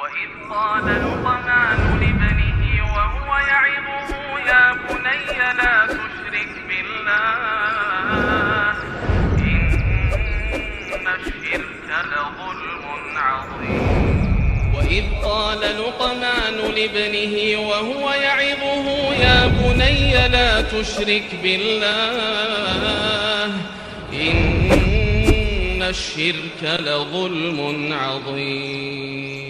وإذ قال لقمان لابنه وهو يعظه يا بني لا تشرك بالله إن الشرك لظلم عظيم. وإذ قال لقمان لابنه وهو يعظه يا بني لا تشرك بالله إن الشرك لظلم عظيم.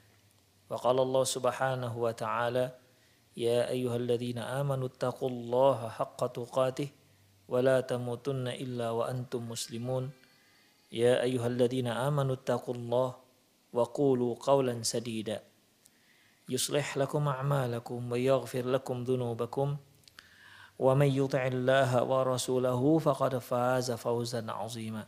وقال الله سبحانه وتعالى يا أيها الذين آمنوا اتقوا الله حق تقاته ولا تموتن إلا وأنتم مسلمون. يا أيها الذين آمنوا اتقوا الله وقولوا قولا سديدا. يصلح لكم أعمالكم ويغفر لكم ذنوبكم. ومن يطع الله ورسوله فقد فاز فوزا عظيما.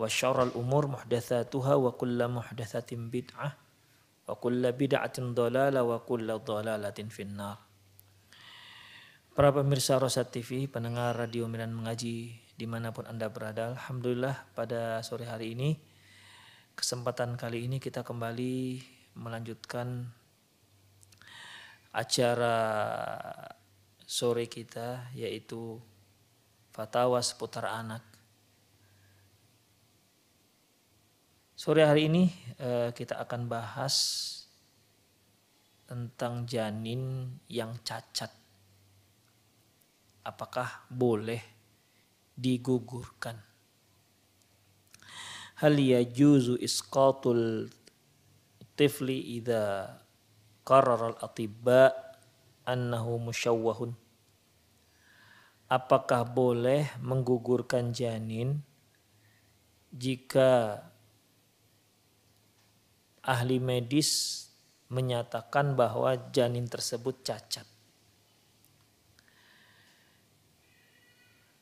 wa syarrul umur muhdatsatuha wa kullu muhdatsatin bid'ah wa kullu bid'atin dhalalah wa kullu dhalalatin finnar. Para pemirsa Rosat TV, pendengar Radio Milan Mengaji di mana pun Anda berada, Alhamdulillah pada sore hari ini, kesempatan kali ini kita kembali melanjutkan acara sore kita yaitu Fatawa Seputar Anak Sore hari ini eh, kita akan bahas tentang janin yang cacat. Apakah boleh digugurkan? Hal yajuzu isqatul tifli idza qarrar al-atibba annahu musyawwahun? Apakah boleh menggugurkan janin jika ahli medis menyatakan bahwa janin tersebut cacat.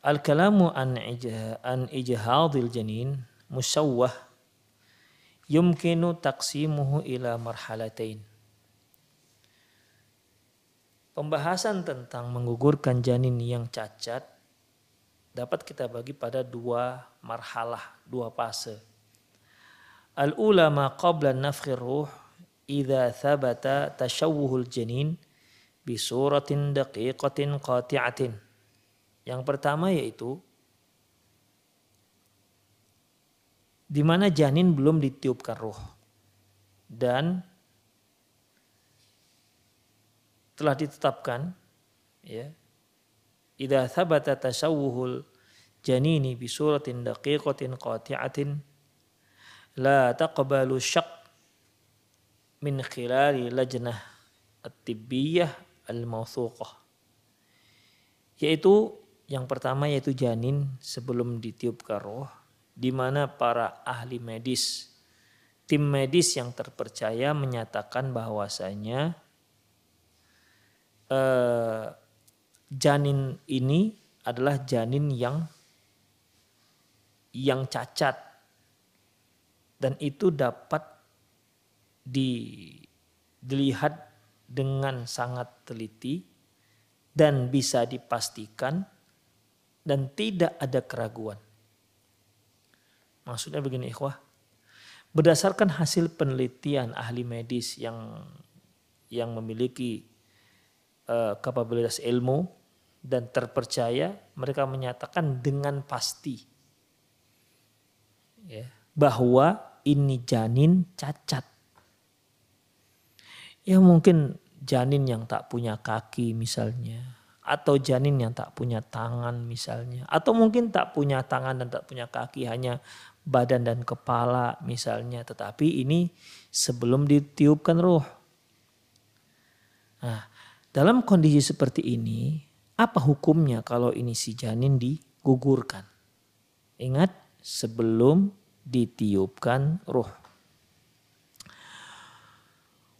Al-kalamu an, ijha, an ijhadil janin musawwah yumkinu taqsimuhu ila marhalatain. Pembahasan tentang menggugurkan janin yang cacat dapat kita bagi pada dua marhalah, dua fase. Al-ula ma qabla nafkhir ruh idza thabata tashawwuhul janin bi suratin daqiqatin qati'atin. Yang pertama yaitu di mana janin belum ditiupkan ruh dan telah ditetapkan ya idza thabata tashawwuhul janini bi suratin daqiqatin qati'atin la taqbalu syak min khilali lajnah at-tibbiyah al-mawthuqah. Yaitu yang pertama yaitu janin sebelum ditiupkan roh di mana para ahli medis tim medis yang terpercaya menyatakan bahwasanya eh, janin ini adalah janin yang yang cacat dan itu dapat di, dilihat dengan sangat teliti dan bisa dipastikan dan tidak ada keraguan. Maksudnya begini ikhwah, berdasarkan hasil penelitian ahli medis yang yang memiliki uh, kapabilitas ilmu dan terpercaya mereka menyatakan dengan pasti ya, bahwa ini janin cacat. Ya mungkin janin yang tak punya kaki misalnya atau janin yang tak punya tangan misalnya atau mungkin tak punya tangan dan tak punya kaki hanya badan dan kepala misalnya tetapi ini sebelum ditiupkan roh. Nah, dalam kondisi seperti ini apa hukumnya kalau ini si janin digugurkan? Ingat sebelum ditiupkan roh.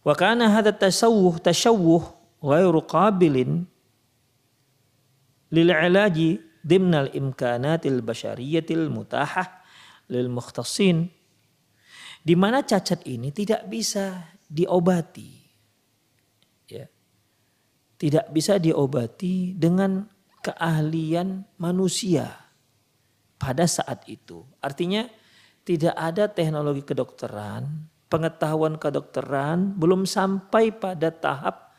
Wa kana hadha tasawwuh tashawwuh ghairu qabilin lil ilaji dimna al imkanatil basyariyatil mutahah lil mukhtasin. Di mana cacat ini tidak bisa diobati. Ya. Tidak bisa diobati dengan keahlian manusia pada saat itu. Artinya tidak ada teknologi kedokteran, pengetahuan kedokteran belum sampai pada tahap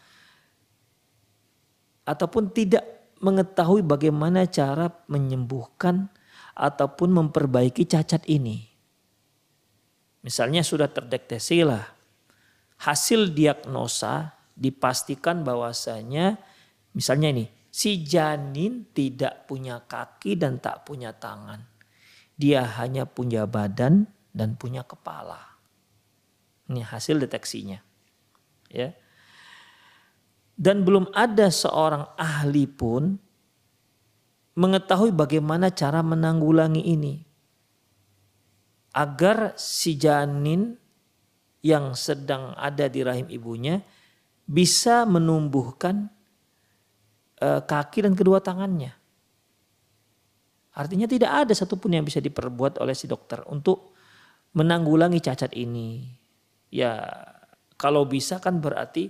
ataupun tidak mengetahui bagaimana cara menyembuhkan ataupun memperbaiki cacat ini. Misalnya sudah terdeteksi lah hasil diagnosa dipastikan bahwasanya misalnya ini si janin tidak punya kaki dan tak punya tangan. Dia hanya punya badan dan punya kepala. Ini hasil deteksinya. Ya. Dan belum ada seorang ahli pun mengetahui bagaimana cara menanggulangi ini. Agar si janin yang sedang ada di rahim ibunya bisa menumbuhkan eh, kaki dan kedua tangannya. Artinya tidak ada satupun yang bisa diperbuat oleh si dokter untuk menanggulangi cacat ini. Ya kalau bisa kan berarti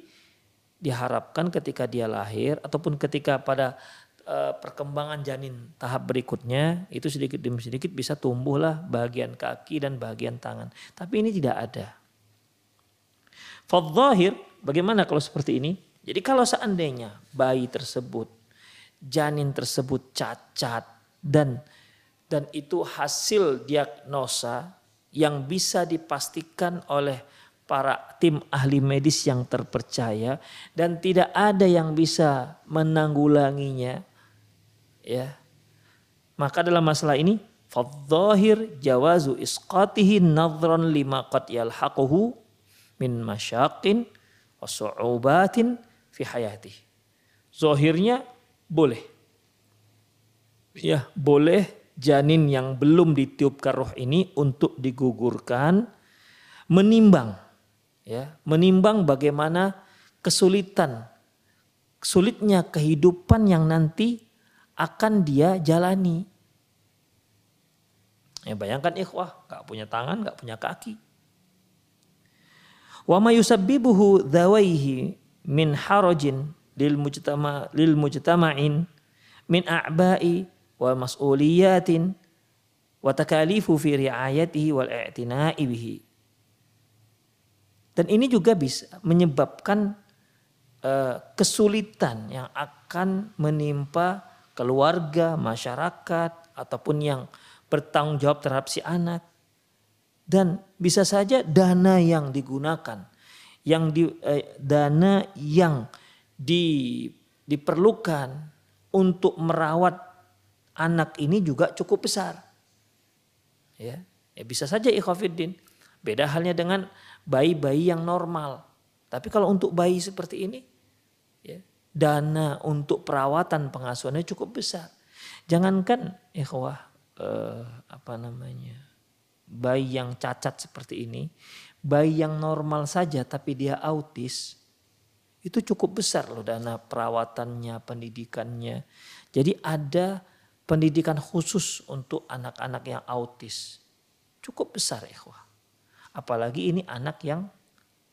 diharapkan ketika dia lahir ataupun ketika pada uh, perkembangan janin tahap berikutnya itu sedikit demi sedikit bisa tumbuhlah bagian kaki dan bagian tangan. Tapi ini tidak ada. Fadzahir bagaimana kalau seperti ini? Jadi kalau seandainya bayi tersebut, janin tersebut cacat, dan dan itu hasil diagnosa yang bisa dipastikan oleh para tim ahli medis yang terpercaya dan tidak ada yang bisa menanggulanginya ya. Maka dalam masalah ini fadzahir jawazu isqatihi nadhran lima qad yalhaquhu min masyaqin wa su'ubatin fi hayati zahirnya boleh ya boleh janin yang belum ditiupkan roh ini untuk digugurkan menimbang ya menimbang bagaimana kesulitan sulitnya kehidupan yang nanti akan dia jalani. Ya bayangkan ikhwah gak punya tangan gak punya kaki. Wa ma yusabbibuhu dhawaihi min harajin lil mujtama lil mujtama'in min a'ba'i wa mas'uliyatin wa takalifu fi riayatihi wal i'tina'i bihi. Dan ini juga bisa menyebabkan uh, kesulitan yang akan menimpa keluarga, masyarakat ataupun yang bertanggung jawab terhadap si anak. Dan bisa saja dana yang digunakan, yang di, eh, dana yang di, diperlukan untuk merawat anak ini juga cukup besar. Ya, ya bisa saja ikhwafiddin. Beda halnya dengan bayi-bayi yang normal. Tapi kalau untuk bayi seperti ini, ya, dana untuk perawatan pengasuhannya cukup besar. Jangankan ikhwah eh, apa namanya bayi yang cacat seperti ini, bayi yang normal saja tapi dia autis, itu cukup besar loh dana perawatannya, pendidikannya. Jadi ada pendidikan khusus untuk anak-anak yang autis. Cukup besar ikhwah. Apalagi ini anak yang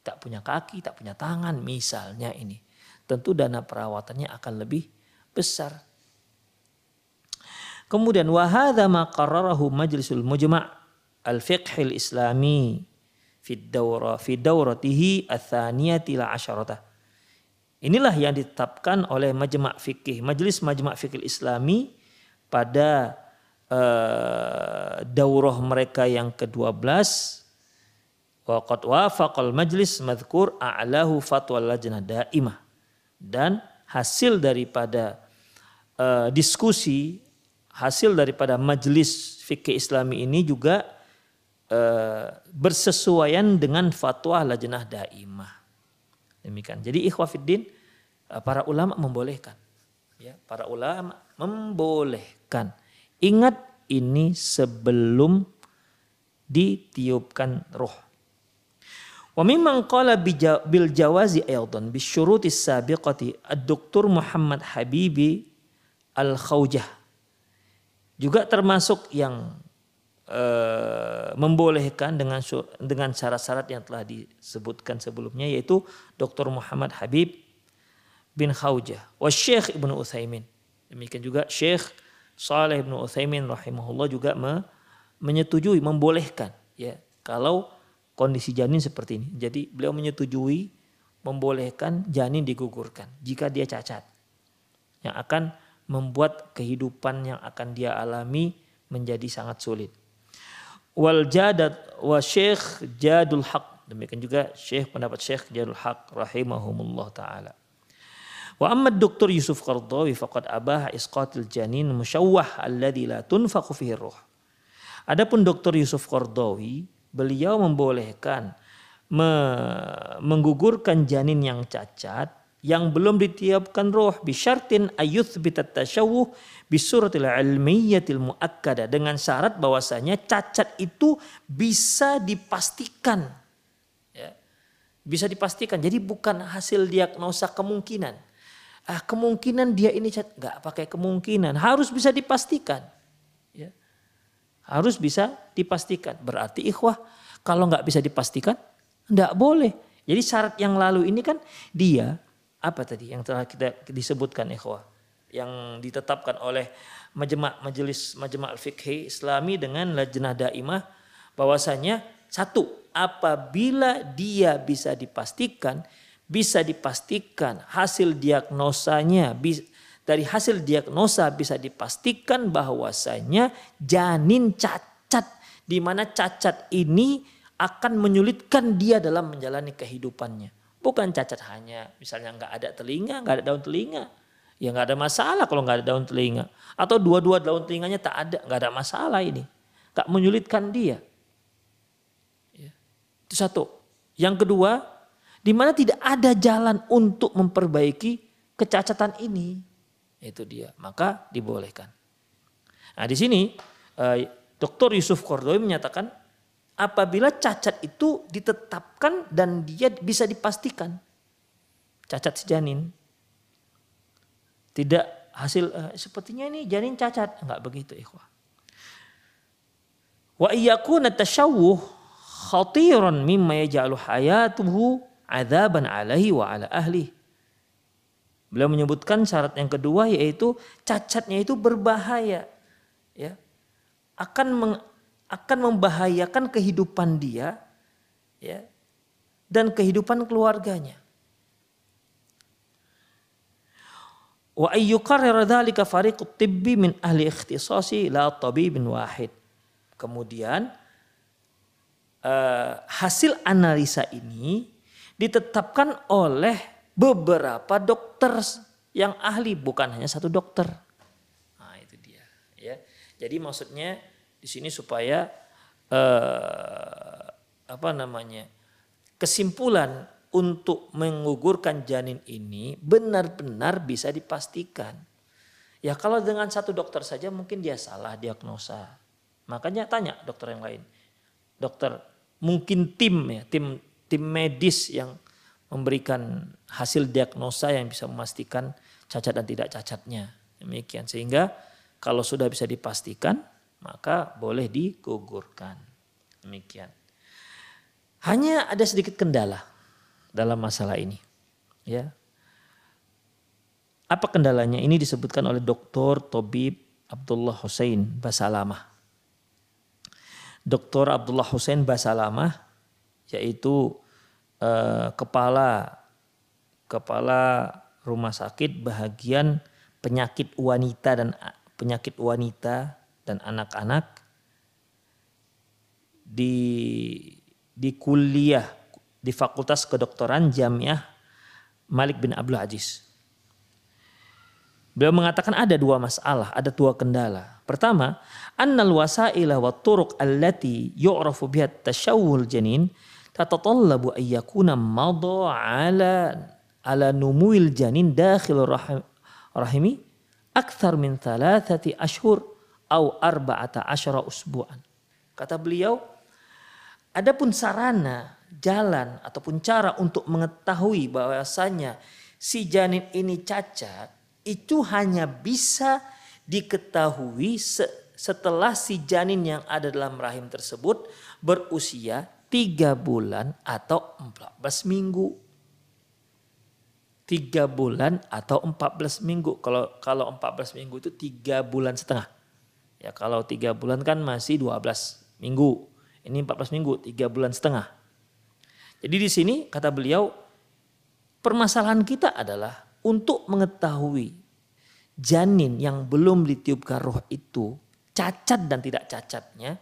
tak punya kaki, tak punya tangan misalnya ini. Tentu dana perawatannya akan lebih besar. Kemudian wahada ma qarrarahu majlisul mujma' al-fiqh al-islami fi dawra fi dawratihi. Inilah yang ditetapkan oleh Majma' Fikih, Majelis Majma' Fikih Islami pada uh, daurah mereka yang ke-12 wa qad wafaqal majlis madhkur a'lahu fatwa lajnah daimah. Dan hasil daripada uh, diskusi hasil daripada majelis fikih islami ini juga uh, bersesuaian dengan fatwa lajnah daimah. Demikian. Jadi ikhwafiddin uh, para ulama membolehkan. Ya para ulama membolehkan ingat ini sebelum ditiupkan roh Wa mimman qala bil jawazi aydan bisyuruti sabiqati ad-doktor Muhammad Habibi Al-Khaujah. Juga termasuk yang uh, membolehkan dengan dengan syarat-syarat yang telah disebutkan sebelumnya yaitu Dr. Muhammad Habib bin Khaujah wa Syekh Ibnu Utsaimin. Demikian juga Syekh Saleh Ibnu Utsaimin rahimahullah juga me, menyetujui membolehkan ya kalau kondisi janin seperti ini. Jadi beliau menyetujui membolehkan janin digugurkan jika dia cacat. Yang akan membuat kehidupan yang akan dia alami menjadi sangat sulit. Wal jadat wa syekh jadul haq. Demikian juga syekh pendapat syekh jadul haq rahimahumullah ta'ala. Wa amma doktor Yusuf Qardawi faqad abah isqatil janin musyawwah alladhi la tunfaqu fihi ruh. Adapun doktor Yusuf Qardawi beliau membolehkan me menggugurkan janin yang cacat yang belum ditiupkan roh bisyartin ayuth bitatasyawu bisuratil ilmiyatil muakkada dengan syarat bahwasanya cacat itu bisa dipastikan ya. bisa dipastikan jadi bukan hasil diagnosa kemungkinan ah kemungkinan dia ini cacat nggak pakai kemungkinan harus bisa dipastikan harus bisa dipastikan. Berarti ikhwah kalau nggak bisa dipastikan nggak boleh. Jadi syarat yang lalu ini kan dia apa tadi yang telah kita disebutkan ikhwah yang ditetapkan oleh majma' majelis majma' al-fiqhi Islami dengan lajnah daimah bahwasanya satu apabila dia bisa dipastikan bisa dipastikan hasil diagnosanya dari hasil diagnosa bisa dipastikan bahwasanya janin cacat di mana cacat ini akan menyulitkan dia dalam menjalani kehidupannya. Bukan cacat hanya misalnya nggak ada telinga, nggak ada daun telinga. Ya nggak ada masalah kalau nggak ada daun telinga. Atau dua-dua daun telinganya tak ada, nggak ada masalah ini. Nggak menyulitkan dia. Ya. Itu satu. Yang kedua, di mana tidak ada jalan untuk memperbaiki kecacatan ini. Itu dia. Maka dibolehkan. Nah di sini eh, Dr. Yusuf Kordowi menyatakan apabila cacat itu ditetapkan dan dia bisa dipastikan cacat si janin tidak hasil uh, sepertinya ini janin cacat enggak begitu ikhwah wa iyakuna tashawuh khatiran mimma yaj'alu hayatuhu adzaban alaihi wa ala ahli Beliau menyebutkan syarat yang kedua yaitu cacatnya itu berbahaya. Ya. Akan meng, akan membahayakan kehidupan dia ya dan kehidupan keluarganya. Wa ayyukarrir dzalika fariqut tibbi min ahli ikhtisasi la tabibin wahid. Kemudian uh, hasil analisa ini ditetapkan oleh beberapa dokter yang ahli bukan hanya satu dokter. Nah, itu dia ya. Jadi maksudnya di sini supaya eh, apa namanya? kesimpulan untuk mengugurkan janin ini benar-benar bisa dipastikan. Ya kalau dengan satu dokter saja mungkin dia salah diagnosa. Makanya tanya dokter yang lain. Dokter mungkin tim ya, tim tim medis yang memberikan hasil diagnosa yang bisa memastikan cacat dan tidak cacatnya. Demikian sehingga kalau sudah bisa dipastikan maka boleh digugurkan. Demikian. Hanya ada sedikit kendala dalam masalah ini. Ya. Apa kendalanya? Ini disebutkan oleh Dr. Tobib Abdullah Hussein Basalamah. Dr. Abdullah Hussein Basalamah yaitu eh, kepala kepala rumah sakit bahagian penyakit wanita dan penyakit wanita dan anak-anak di di kuliah di Fakultas Kedokteran Jamiah Malik bin Abdul Aziz. Beliau mengatakan ada dua masalah, ada dua kendala. Pertama, annal wasaila wa turuq allati yu'rafu biha tashawul janin tatatallabu ayyakuna madha ala ala numuil janin dakhil rahim, rahimi akthar min thalathati ashhur au arba'ata asyara usbu'an. Kata beliau, adapun sarana, jalan ataupun cara untuk mengetahui bahwasanya si janin ini cacat itu hanya bisa diketahui setelah si janin yang ada dalam rahim tersebut berusia tiga bulan atau 14 minggu tiga bulan atau 14 minggu. Kalau kalau 14 minggu itu tiga bulan setengah. Ya kalau tiga bulan kan masih 12 minggu. Ini 14 minggu, tiga bulan setengah. Jadi di sini kata beliau permasalahan kita adalah untuk mengetahui janin yang belum ditiupkan roh itu cacat dan tidak cacatnya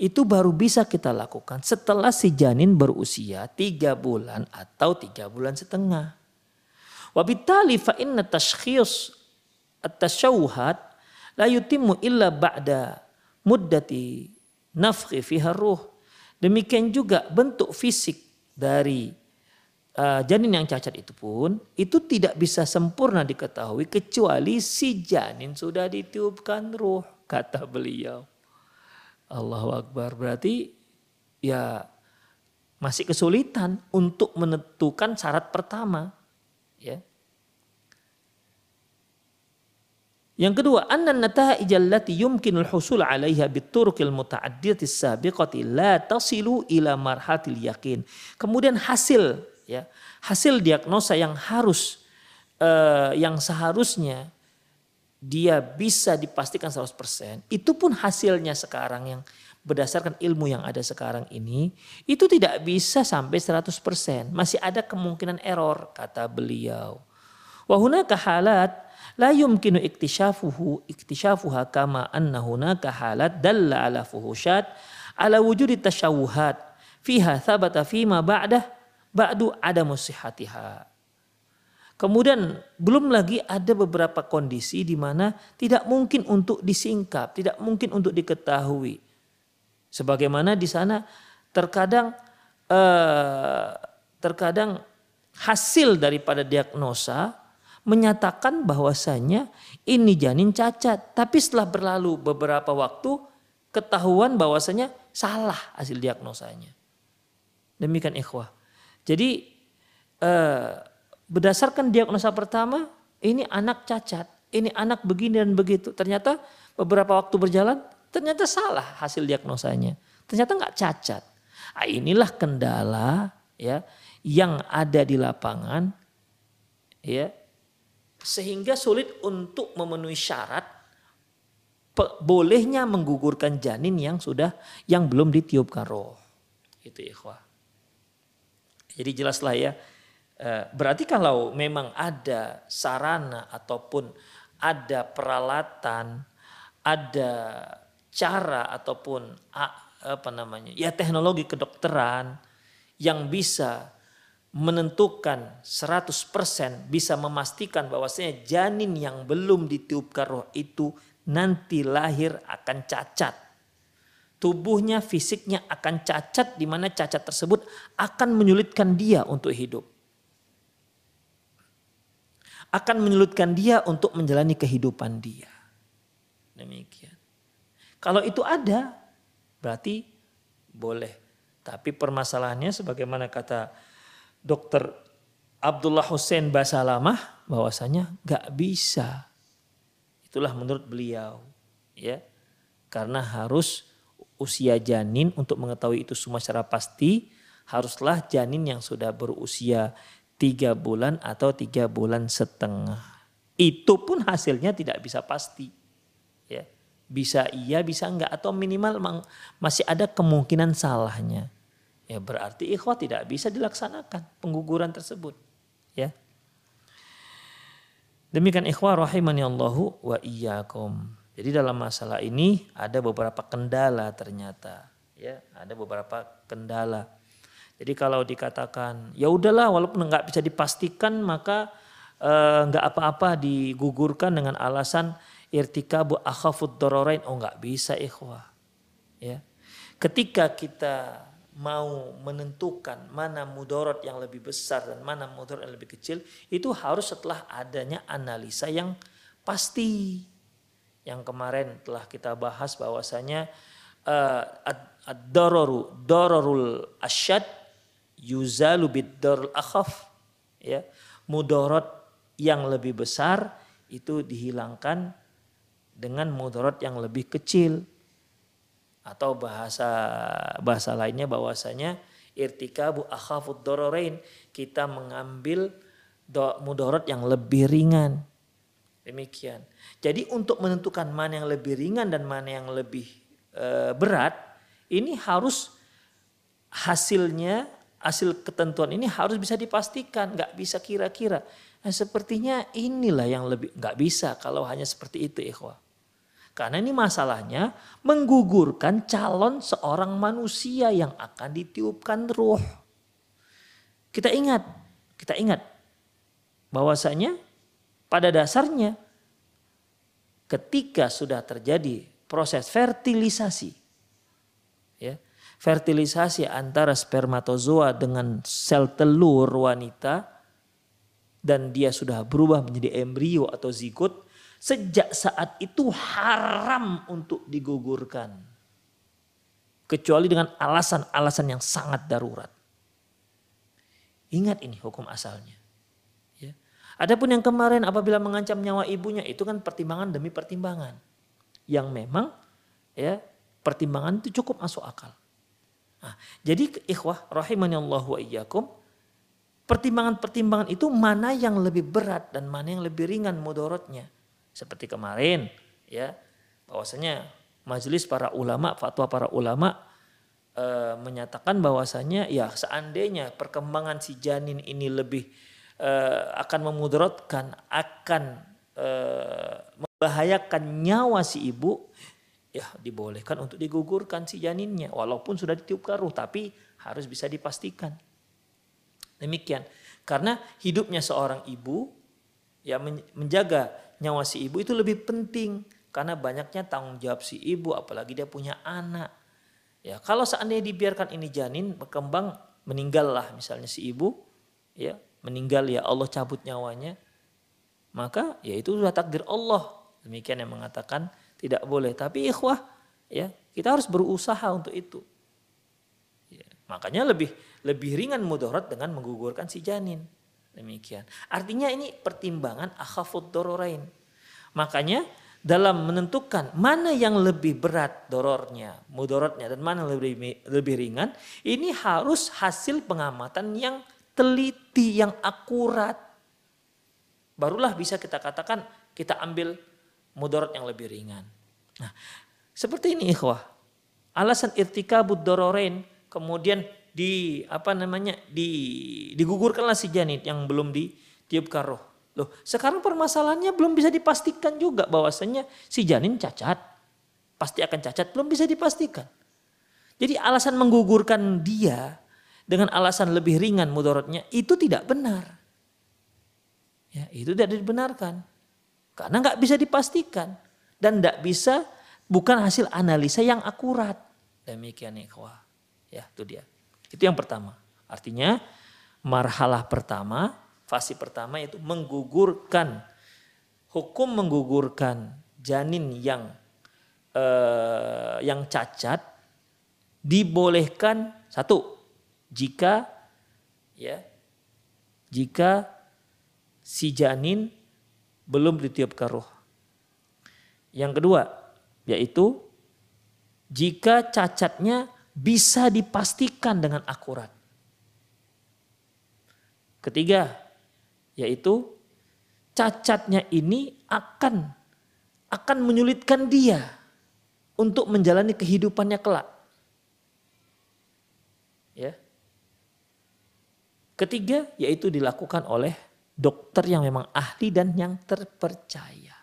itu baru bisa kita lakukan setelah si janin berusia tiga bulan atau tiga bulan setengah. Wabitali fa inna tashkhis at-tashawuhat la yutimmu illa ba'da muddati nafkhi fiha ruh. Demikian juga bentuk fisik dari uh, janin yang cacat itu pun itu tidak bisa sempurna diketahui kecuali si janin sudah ditiupkan ruh kata beliau. Allahu Akbar berarti ya masih kesulitan untuk menentukan syarat pertama Ya. Yang kedua, anna nata'ij allati yumkinul husul 'alaiha bituruqil muta'addidati sabiqati la tasilu ila marhatil yakin. Kemudian hasil ya, hasil diagnosa yang harus uh, yang seharusnya dia bisa dipastikan 100%, itu pun hasilnya sekarang yang berdasarkan ilmu yang ada sekarang ini itu tidak bisa sampai 100%. Masih ada kemungkinan error kata beliau. Wa hunaka halat la yumkinu iktishafuhu iktishafuha kama anna hunaka halat dalla ala fuhushat ala wujudi tasyawuhat fiha thabata fima ba'dah ba'du adamu sihatiha. Kemudian belum lagi ada beberapa kondisi di mana tidak mungkin untuk disingkap, tidak mungkin untuk diketahui. Sebagaimana di sana terkadang eh, terkadang hasil daripada diagnosa menyatakan bahwasanya ini janin cacat, tapi setelah berlalu beberapa waktu ketahuan bahwasanya salah hasil diagnosanya. Demikian ikhwah. Jadi eh, berdasarkan diagnosa pertama ini anak cacat, ini anak begini dan begitu. Ternyata beberapa waktu berjalan Ternyata salah hasil diagnosanya. Ternyata nggak cacat. Nah, inilah kendala ya yang ada di lapangan ya sehingga sulit untuk memenuhi syarat bolehnya menggugurkan janin yang sudah yang belum ditiupkan roh. Itu ikhwah. Jadi jelaslah ya. Eh, berarti kalau memang ada sarana ataupun ada peralatan, ada cara ataupun apa namanya ya teknologi kedokteran yang bisa menentukan 100% bisa memastikan bahwasanya janin yang belum ditiupkan roh itu nanti lahir akan cacat. Tubuhnya, fisiknya akan cacat di mana cacat tersebut akan menyulitkan dia untuk hidup. Akan menyulitkan dia untuk menjalani kehidupan dia. Demikian. Kalau itu ada, berarti boleh. Tapi permasalahannya sebagaimana kata dokter Abdullah Hussein Basalamah bahwasanya gak bisa. Itulah menurut beliau. ya Karena harus usia janin untuk mengetahui itu semua secara pasti haruslah janin yang sudah berusia tiga bulan atau tiga bulan setengah. Itu pun hasilnya tidak bisa pasti. Ya. Bisa iya, bisa enggak atau minimal masih ada kemungkinan salahnya. Ya berarti ikhwah tidak bisa dilaksanakan pengguguran tersebut. Ya. Demikian ikhwah rahimani Allahu wa iyyakum. Jadi dalam masalah ini ada beberapa kendala ternyata, ya, ada beberapa kendala. Jadi kalau dikatakan ya udahlah walaupun nggak bisa dipastikan maka eh, nggak apa-apa digugurkan dengan alasan irtikabu akhafud dororain. Oh nggak bisa ikhwah. Ya. Ketika kita mau menentukan mana mudorot yang lebih besar dan mana mudorot yang lebih kecil itu harus setelah adanya analisa yang pasti yang kemarin telah kita bahas bahwasanya uh, ad-dararu dararul asyad yuzalu bid-darul akhaf ya. Mudorot yang lebih besar itu dihilangkan dengan mudorot yang lebih kecil. Atau bahasa bahasa lainnya bahwasanya irtikabu akhafud dororain kita mengambil do, mudorot yang lebih ringan. Demikian. Jadi untuk menentukan mana yang lebih ringan dan mana yang lebih e, berat ini harus hasilnya hasil ketentuan ini harus bisa dipastikan nggak bisa kira-kira nah sepertinya inilah yang lebih nggak bisa kalau hanya seperti itu ikhwah karena ini masalahnya menggugurkan calon seorang manusia yang akan ditiupkan ruh. Kita ingat, kita ingat bahwasanya pada dasarnya ketika sudah terjadi proses fertilisasi ya, fertilisasi antara spermatozoa dengan sel telur wanita dan dia sudah berubah menjadi embrio atau zigot Sejak saat itu haram untuk digugurkan. Kecuali dengan alasan-alasan yang sangat darurat. Ingat ini hukum asalnya. Ya. Adapun yang kemarin apabila mengancam nyawa ibunya itu kan pertimbangan demi pertimbangan. Yang memang ya pertimbangan itu cukup masuk akal. Nah, jadi ikhwah rahimani Allah wa iyyakum pertimbangan-pertimbangan itu mana yang lebih berat dan mana yang lebih ringan mudorotnya. Seperti kemarin ya bahwasanya majelis para ulama fatwa para ulama e, menyatakan bahwasanya ya seandainya perkembangan si janin ini lebih e, akan memudaratkan akan e, membahayakan nyawa si ibu ya dibolehkan untuk digugurkan si janinnya walaupun sudah ditiup ruh tapi harus bisa dipastikan demikian karena hidupnya seorang ibu ya menjaga nyawa si ibu itu lebih penting karena banyaknya tanggung jawab si ibu apalagi dia punya anak. Ya, kalau seandainya dibiarkan ini janin berkembang meninggallah misalnya si ibu ya, meninggal ya Allah cabut nyawanya. Maka ya itu sudah takdir Allah. Demikian yang mengatakan tidak boleh. Tapi ikhwah ya, kita harus berusaha untuk itu. Ya, makanya lebih lebih ringan mudarat dengan menggugurkan si janin. Demikian. Artinya ini pertimbangan akhafud dororain. Makanya dalam menentukan mana yang lebih berat dorornya, mudorotnya dan mana lebih, lebih ringan, ini harus hasil pengamatan yang teliti, yang akurat. Barulah bisa kita katakan kita ambil mudorot yang lebih ringan. Nah, seperti ini ikhwah. Alasan irtikabud dororain kemudian di apa namanya di digugurkanlah si janin yang belum ditiupkan roh. Loh, sekarang permasalahannya belum bisa dipastikan juga bahwasanya si janin cacat. Pasti akan cacat, belum bisa dipastikan. Jadi alasan menggugurkan dia dengan alasan lebih ringan mudorotnya itu tidak benar. Ya, itu tidak dibenarkan. Karena nggak bisa dipastikan dan tidak bisa bukan hasil analisa yang akurat. Demikian ikhwah. Ya, itu dia. Itu yang pertama. Artinya marhalah pertama, fase pertama yaitu menggugurkan hukum menggugurkan janin yang eh, yang cacat dibolehkan satu jika ya jika si janin belum ditiup ke roh. Yang kedua yaitu jika cacatnya bisa dipastikan dengan akurat. Ketiga, yaitu cacatnya ini akan akan menyulitkan dia untuk menjalani kehidupannya kelak. Ya. Ketiga, yaitu dilakukan oleh dokter yang memang ahli dan yang terpercaya.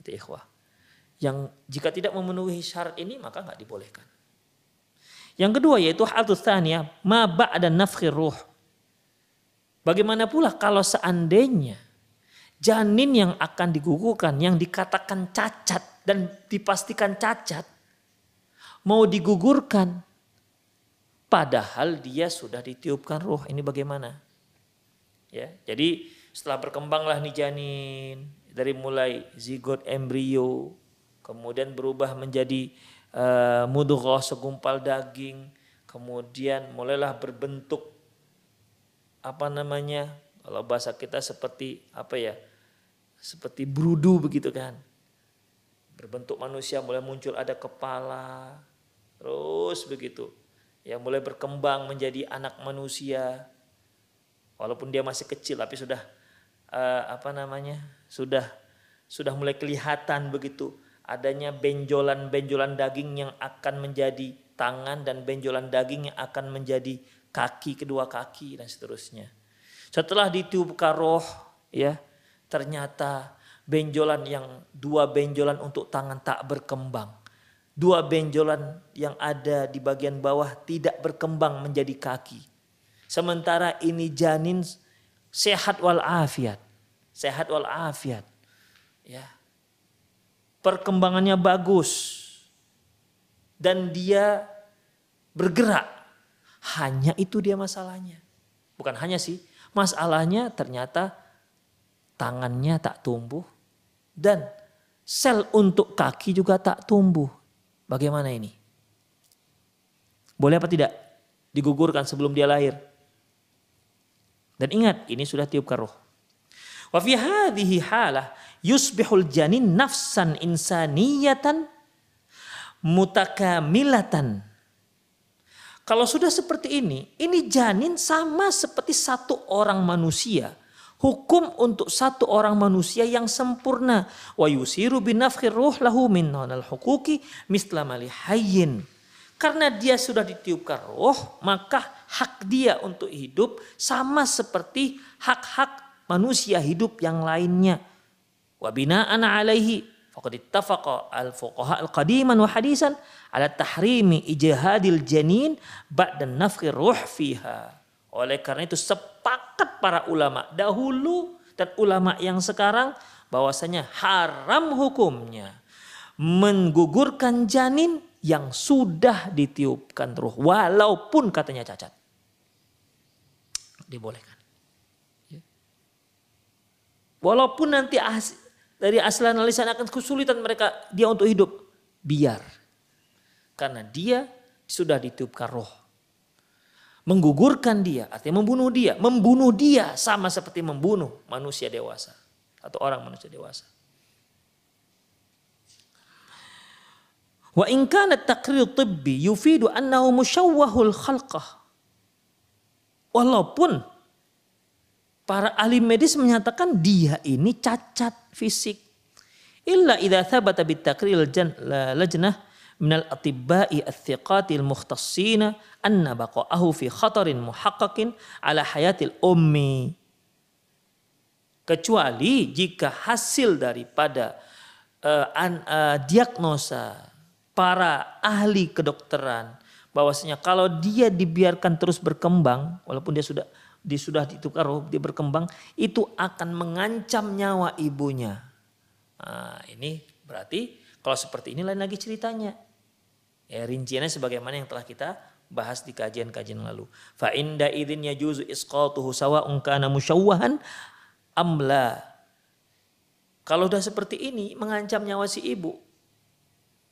Itu ikhwah. Yang jika tidak memenuhi syarat ini maka nggak dibolehkan. Yang kedua yaitu hal tsaniyah ma ba'da nafkhir ruh. Bagaimana pula kalau seandainya janin yang akan digugurkan yang dikatakan cacat dan dipastikan cacat mau digugurkan padahal dia sudah ditiupkan ruh. Ini bagaimana? Ya, jadi setelah berkembanglah nih janin dari mulai zigot embrio kemudian berubah menjadi uh, mudghah segumpal daging, kemudian mulailah berbentuk apa namanya? Kalau bahasa kita seperti apa ya? Seperti brudu begitu kan. Berbentuk manusia mulai muncul ada kepala, terus begitu. Ya mulai berkembang menjadi anak manusia. Walaupun dia masih kecil tapi sudah uh, apa namanya? Sudah sudah mulai kelihatan begitu adanya benjolan-benjolan daging yang akan menjadi tangan dan benjolan daging yang akan menjadi kaki kedua kaki dan seterusnya. Setelah ditiupkan roh ya ternyata benjolan yang dua benjolan untuk tangan tak berkembang. Dua benjolan yang ada di bagian bawah tidak berkembang menjadi kaki. Sementara ini janin sehat wal afiat. Sehat wal afiat. Ya, perkembangannya bagus dan dia bergerak. Hanya itu dia masalahnya. Bukan hanya sih, masalahnya ternyata tangannya tak tumbuh dan sel untuk kaki juga tak tumbuh. Bagaimana ini? Boleh apa tidak digugurkan sebelum dia lahir? Dan ingat, ini sudah tiupkan roh. Wa fi hadhihi halah yusbihul janin nafsan insaniyatan mutakamilatan. Kalau sudah seperti ini, ini janin sama seperti satu orang manusia. Hukum untuk satu orang manusia yang sempurna. Wa yusiru binafkhir ruh lahu min hukuki mislamali hayyin. Karena dia sudah ditiupkan roh, maka hak dia untuk hidup sama seperti hak-hak manusia hidup yang lainnya. Wa bina'an alaihi faqad ittafaqa al-fuqaha al-qadiman wa hadisan ala tahrimi ijhadil janin ba'da nafkhi ruh fiha. Oleh karena itu sepakat para ulama dahulu dan ulama yang sekarang bahwasanya haram hukumnya menggugurkan janin yang sudah ditiupkan ruh walaupun katanya cacat. Dibolehkan. Ya. Walaupun nanti dari aslan lisan akan kesulitan mereka dia untuk hidup. Biar. Karena dia sudah ditiupkan roh. Menggugurkan dia, artinya membunuh dia. Membunuh dia sama seperti membunuh manusia dewasa. Atau orang manusia dewasa. Wa in kana taqrir tibbi yufidu annahu musyawwahul khalqah. Walaupun Para ahli medis menyatakan dia ini cacat fisik. Illa idza thabata bitakril lajnah minal atibba'i al mukhtassina anna baqa'ahu fi khatarin muhaqqaqin ala hayatil ummi. Kecuali jika hasil daripada uh, an, uh, diagnosa para ahli kedokteran bahwasanya kalau dia dibiarkan terus berkembang walaupun dia sudah di sudah ditukar roh, dia berkembang, itu akan mengancam nyawa ibunya. Nah, ini berarti kalau seperti ini lain lagi ceritanya. Ya, rinciannya sebagaimana yang telah kita bahas di kajian-kajian lalu. Fa inda idzin yajuzu isqatuhu sawa'un kana musyawwahan amla. Kalau sudah seperti ini mengancam nyawa si ibu.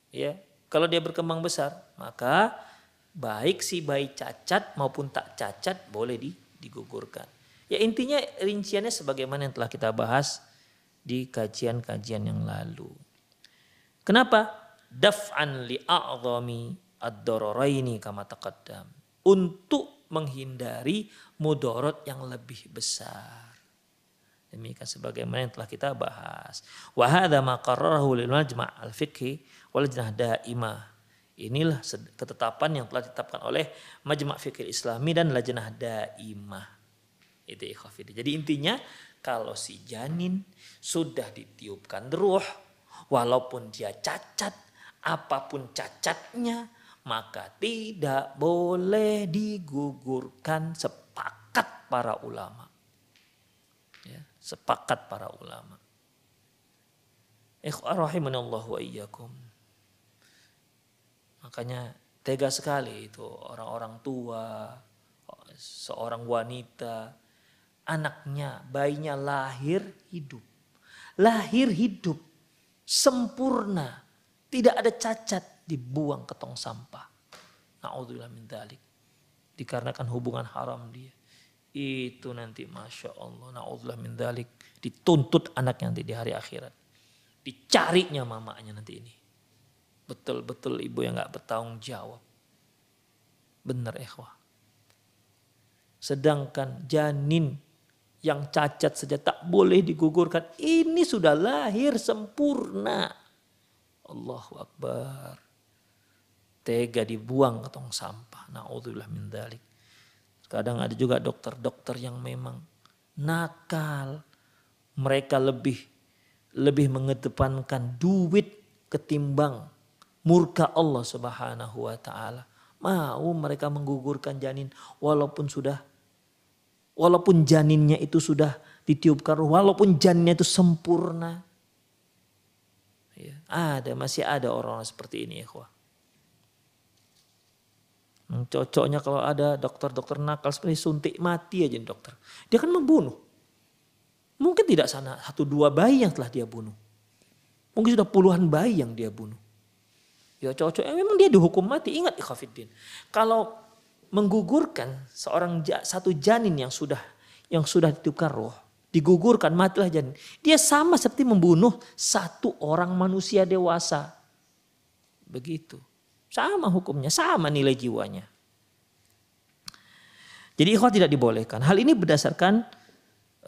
Ya, kalau dia berkembang besar, maka baik si bayi cacat maupun tak cacat boleh di digugurkan. Ya intinya rinciannya sebagaimana yang telah kita bahas di kajian-kajian yang lalu. Kenapa? Daf'an li a'zami ad-dararaini kama taqaddam. Untuk menghindari mudorot yang lebih besar. Demikian sebagaimana yang telah kita bahas. Wa hadza ma qarrarahu lil majma' al-fiqhi wal daimah. Inilah ketetapan yang telah ditetapkan oleh Majma' Fikir Islami dan Lajnah Daimah. Itu ikhafidin. Jadi intinya kalau si janin sudah ditiupkan ruh, walaupun dia cacat, apa pun cacatnya, maka tidak boleh digugurkan sepakat para ulama. Ya, sepakat para ulama. Ikhwarahimanallah wa iyyakum. Makanya tega sekali itu orang-orang tua, seorang wanita, anaknya, bayinya lahir hidup. Lahir hidup, sempurna, tidak ada cacat, dibuang ke tong sampah. Na'udzubillah min dalik. Dikarenakan hubungan haram dia. Itu nanti Masya Allah, na'udzubillah min dalik. Dituntut anaknya nanti di hari akhirat. Dicarinya mamanya nanti ini. Betul-betul ibu yang gak bertanggung jawab. Benar ikhwah. Sedangkan janin yang cacat saja tak boleh digugurkan. Ini sudah lahir sempurna. Allahu Akbar. Tega dibuang ke tong sampah. Na'udzubillah min dalik. Kadang ada juga dokter-dokter yang memang nakal. Mereka lebih lebih mengedepankan duit ketimbang murka Allah Subhanahu wa taala. Mau mereka menggugurkan janin walaupun sudah walaupun janinnya itu sudah ditiupkan walaupun janinnya itu sempurna. Ya, ada, masih ada orang-orang seperti ini ya Cocoknya kalau ada dokter-dokter nakal seperti suntik mati aja dokter. Dia kan membunuh. Mungkin tidak sana satu dua bayi yang telah dia bunuh. Mungkin sudah puluhan bayi yang dia bunuh. Ya cocok. Memang dia dihukum mati. Ingat ikhafidin. Kalau menggugurkan seorang satu janin yang sudah yang sudah ditiupkan roh, digugurkan matilah janin. Dia sama seperti membunuh satu orang manusia dewasa. Begitu. Sama hukumnya, sama nilai jiwanya. Jadi ikhwah tidak dibolehkan. Hal ini berdasarkan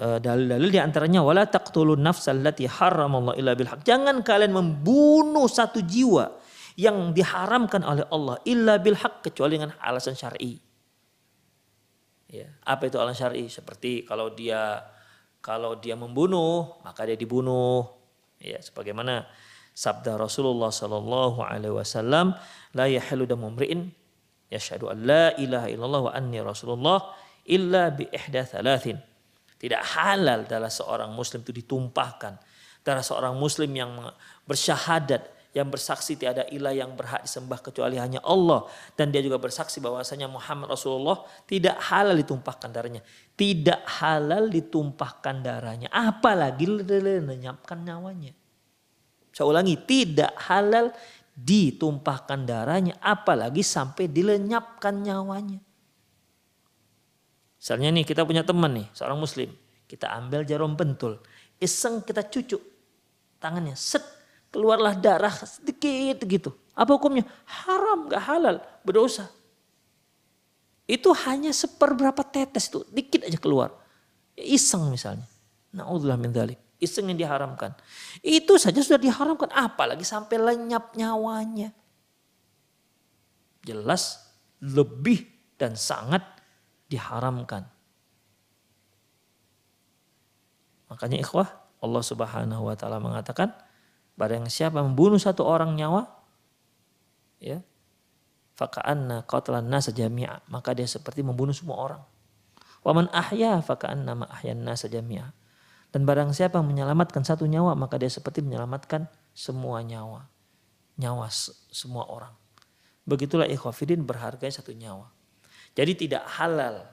uh, dalil-dalil di antaranya wala taqtulun nafsal lati haramallahu illa bil Jangan kalian membunuh satu jiwa yang diharamkan oleh Allah illa bil haq kecuali dengan alasan syar'i. Ya, apa itu alasan syar'i? Seperti kalau dia kalau dia membunuh, maka dia dibunuh. Ya, sebagaimana sabda Rasulullah sallallahu alaihi wasallam, la yahillu damu mri'in yashhadu an la ilaha illallah wa anni rasulullah illa bi ihda thalathin. Tidak halal dalam seorang muslim itu ditumpahkan. Darah seorang muslim yang bersyahadat yang bersaksi tiada ilah yang berhak disembah kecuali hanya Allah. Dan dia juga bersaksi bahwasanya Muhammad Rasulullah tidak halal ditumpahkan darahnya. Tidak halal ditumpahkan darahnya. Apalagi lenyapkan nyawanya. Saya ulangi tidak halal ditumpahkan darahnya apalagi sampai dilenyapkan nyawanya. Misalnya nih kita punya teman nih seorang muslim. Kita ambil jarum pentul iseng kita cucuk tangannya set keluarlah darah sedikit gitu. Apa hukumnya? Haram, gak halal, berdosa. Itu hanya seperberapa tetes tuh, dikit aja keluar. Iseng misalnya. Na'udzubillah min dhalik. Iseng yang diharamkan. Itu saja sudah diharamkan, apalagi sampai lenyap nyawanya. Jelas lebih dan sangat diharamkan. Makanya ikhwah Allah subhanahu wa ta'ala mengatakan Barang siapa membunuh satu orang nyawa, ya, faka'anna qatlan nasa jami'a. Maka dia seperti membunuh semua orang. Waman ahya faka'anna ma ahyan nasa jami'a. Dan barang siapa menyelamatkan satu nyawa, maka dia seperti menyelamatkan semua nyawa. Nyawa semua orang. Begitulah ikhwafidin berharga satu nyawa. Jadi tidak halal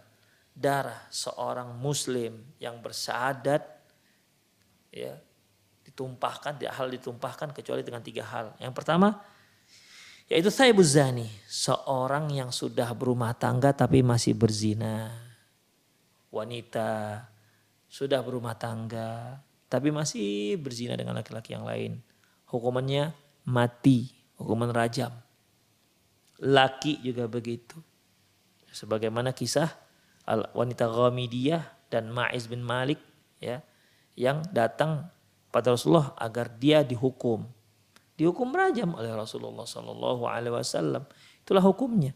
darah seorang muslim yang bersahadat ya ditumpahkan, tidak hal ditumpahkan kecuali dengan tiga hal. Yang pertama, yaitu saya buzani, seorang yang sudah berumah tangga tapi masih berzina. Wanita sudah berumah tangga tapi masih berzina dengan laki-laki yang lain. Hukumannya mati, hukuman rajam. Laki juga begitu. Sebagaimana kisah wanita Ghamidiyah dan Ma'iz bin Malik ya yang datang pada Rasulullah agar dia dihukum. Dihukum rajam oleh Rasulullah Sallallahu Alaihi Wasallam. Itulah hukumnya.